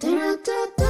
Da, da, da,